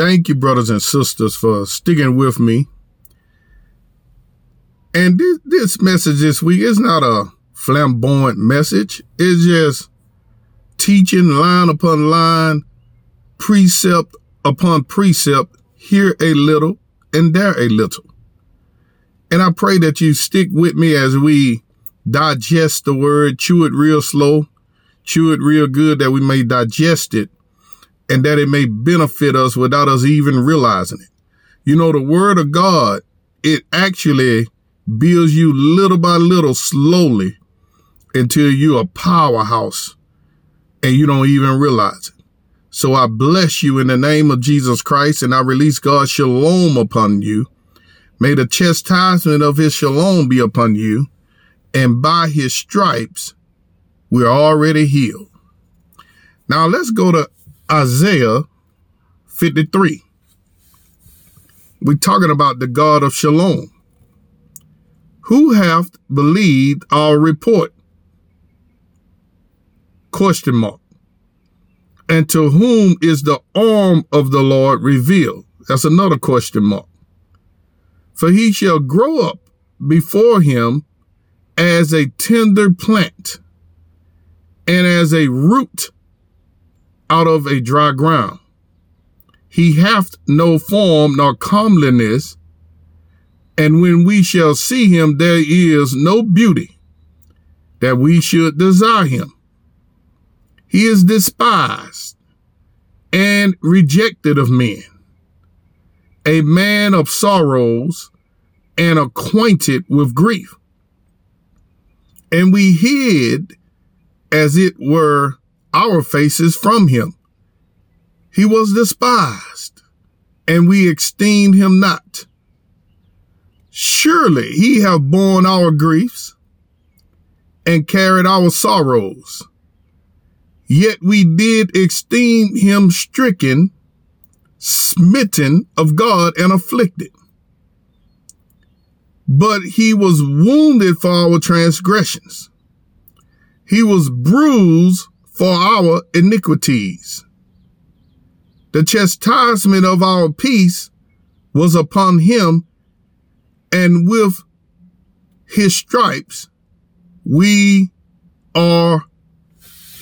Thank you, brothers and sisters, for sticking with me. And this, this message this week is not a flamboyant message. It's just teaching line upon line, precept upon precept, here a little and there a little. And I pray that you stick with me as we digest the word, chew it real slow, chew it real good that we may digest it and that it may benefit us without us even realizing it. You know, the word of God, it actually builds you little by little, slowly until you're a powerhouse and you don't even realize it. So I bless you in the name of Jesus Christ and I release God's shalom upon you. May the chastisement of his shalom be upon you. And by his stripes, we're already healed. Now let's go to Isaiah 53. We're talking about the God of Shalom. Who hath believed our report? Question mark. And to whom is the arm of the Lord revealed? That's another question mark. For he shall grow up before him as a tender plant and as a root out of a dry ground. He hath no form nor comeliness, and when we shall see him, there is no beauty that we should desire him. He is despised and rejected of men, a man of sorrows and acquainted with grief. And we hid, as it were, our faces from him. He was despised, and we esteemed him not. Surely he have borne our griefs and carried our sorrows. Yet we did esteem him stricken, smitten of God, and afflicted. But he was wounded for our transgressions. He was bruised for our iniquities. The chastisement of our peace was upon him, and with his stripes we are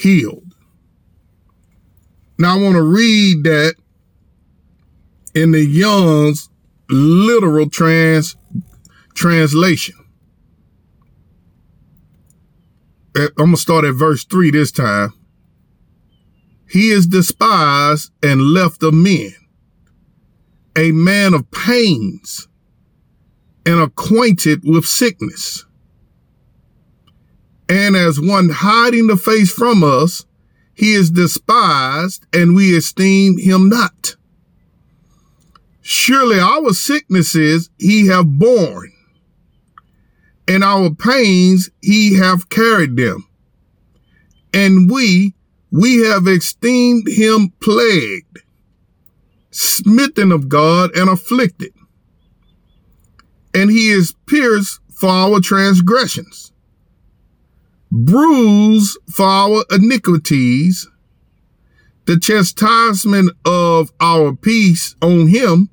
healed. Now I want to read that in the Young's literal trans translation. Eh, I'm going to start at verse 3 this time. He is despised and left of men, a man of pains and acquainted with sickness. And as one hiding the face from us, he is despised and we esteem him not. Surely our sicknesses he have borne and our pains he have carried them. And we we have esteemed him plagued, smitten of God and afflicted. And he is pierced for our transgressions, bruised for our iniquities. The chastisement of our peace on him,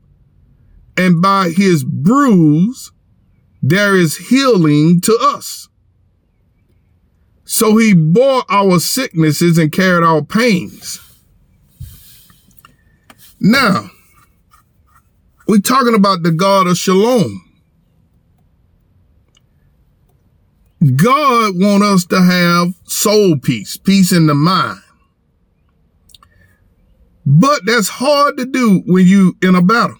and by his bruise there is healing to us. So he bore our sicknesses and carried our pains. Now, we're talking about the God of Shalom. God want us to have soul peace, peace in the mind. But that's hard to do when you in a battle.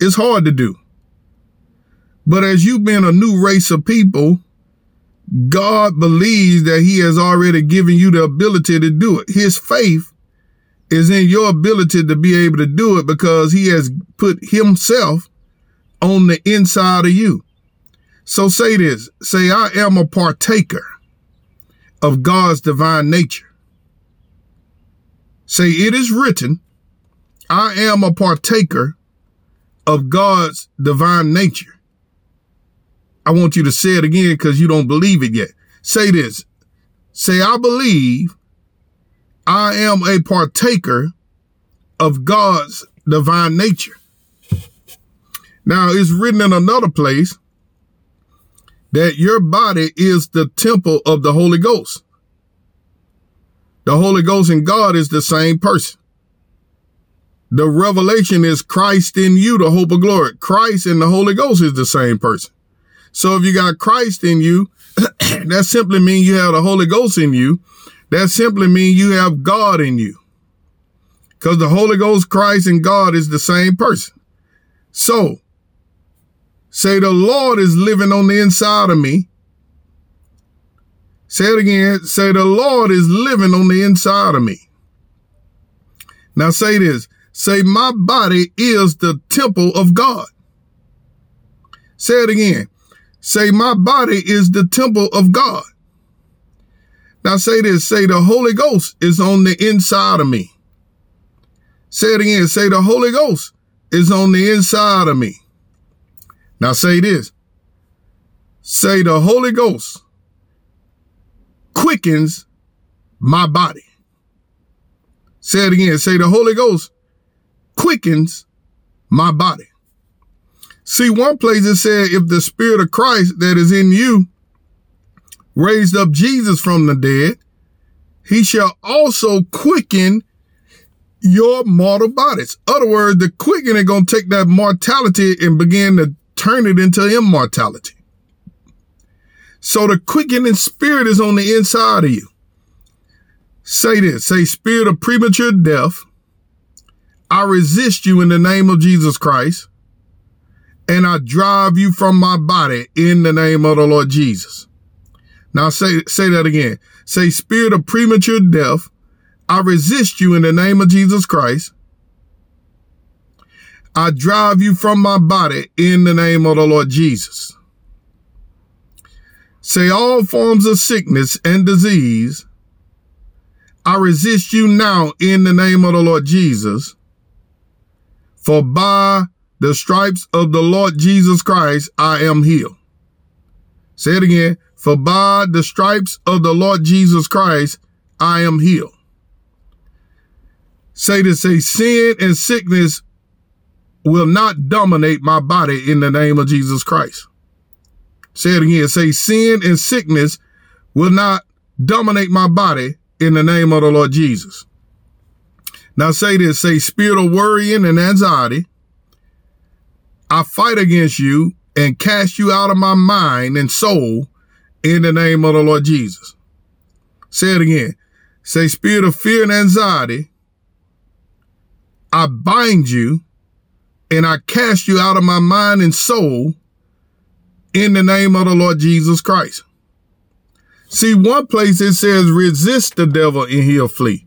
It's hard to do. But as you've been a new race of people, God believes that he has already given you the ability to do it. His faith is in your ability to be able to do it because he has put himself on the inside of you. So say this, say, I am a partaker of God's divine nature. Say, it is written, I am a partaker of God's divine nature. I want you to say it again because you don't believe it yet. Say this. Say, I believe I am a partaker of God's divine nature. Now it's written in another place that your body is the temple of the Holy Ghost. The Holy Ghost and God is the same person. The revelation is Christ in you, the hope of glory. Christ and the Holy Ghost is the same person. So if you got Christ in you, that simply means you have the Holy Ghost in you. That simply means you have God in you. Because the Holy Ghost, Christ, and God is the same person. So, say the Lord is living on the inside of me. Say it again. Say the Lord is living on the inside of me. Now say this. Say my body is the temple of God. Say it again. Say my body is the temple of God. Now say this. Say the Holy Ghost is on the inside of me. Say it again. Say the Holy Ghost is on the inside of me. Now say this. Say the Holy Ghost quickens my body. Say it again. Say the Holy Ghost quickens my body. See, one place it said, if the spirit of Christ that is in you raised up Jesus from the dead, he shall also quicken your mortal bodies. Other words, the quickening going to take that mortality and begin to turn it into immortality. So the quickening spirit is on the inside of you. Say this, say spirit of premature death. I resist you in the name of Jesus Christ and I drive you from my body in the name of the Lord Jesus. Now say, say that again. Say spirit of premature death. I resist you in the name of Jesus Christ. I drive you from my body in the name of the Lord Jesus. Say all forms of sickness and disease. I resist you now in the name of the Lord Jesus. For by the stripes of the Lord Jesus Christ, I am healed. Say it again. For by the stripes of the Lord Jesus Christ, I am healed. Say to say sin and sickness will not dominate my body in the name of Jesus Christ. Say it again. Say sin and sickness will not dominate my body in the name of the Lord Jesus. Now say this, say spirit of worrying and anxiety. I fight against you and cast you out of my mind and soul in the name of the Lord Jesus. Say it again. Say spirit of fear and anxiety. I bind you and I cast you out of my mind and soul in the name of the Lord Jesus Christ. See, one place it says resist the devil and he'll flee.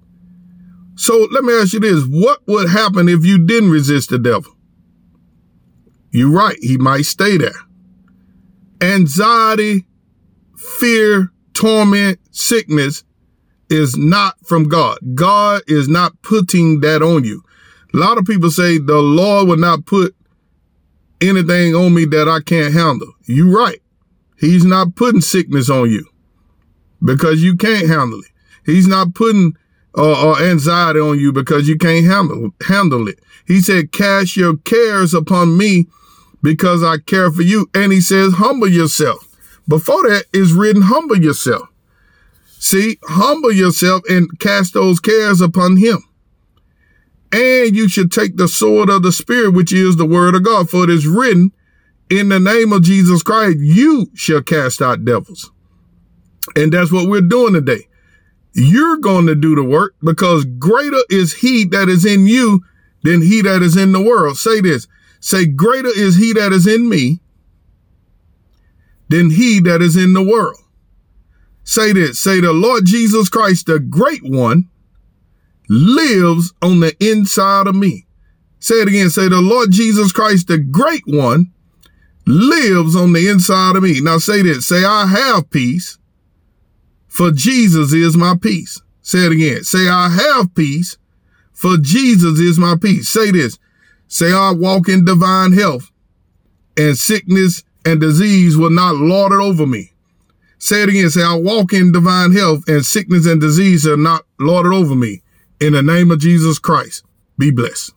So let me ask you this. What would happen if you didn't resist the devil? You're right. He might stay there. Anxiety, fear, torment, sickness is not from God. God is not putting that on you. A lot of people say the Lord will not put anything on me that I can't handle. You're right. He's not putting sickness on you because you can't handle it. He's not putting uh, uh, anxiety on you because you can't handle handle it. He said, "Cast your cares upon me, because I care for you." And he says, "Humble yourself." Before that is written, "Humble yourself." See, humble yourself and cast those cares upon him. And you should take the sword of the spirit, which is the word of God. For it is written, in the name of Jesus Christ, you shall cast out devils. And that's what we're doing today. You're going to do the work because greater is he that is in you than he that is in the world. Say this. Say greater is he that is in me than he that is in the world. Say this. Say the Lord Jesus Christ, the great one, lives on the inside of me. Say it again. Say the Lord Jesus Christ, the great one, lives on the inside of me. Now say this. Say I have peace for Jesus is my peace. Say it again. Say I have peace for Jesus is my peace. Say this. Say I walk in divine health and sickness and disease will not lord it over me. Say it again. Say I walk in divine health and sickness and disease are not lord it over me in the name of Jesus Christ. Be blessed.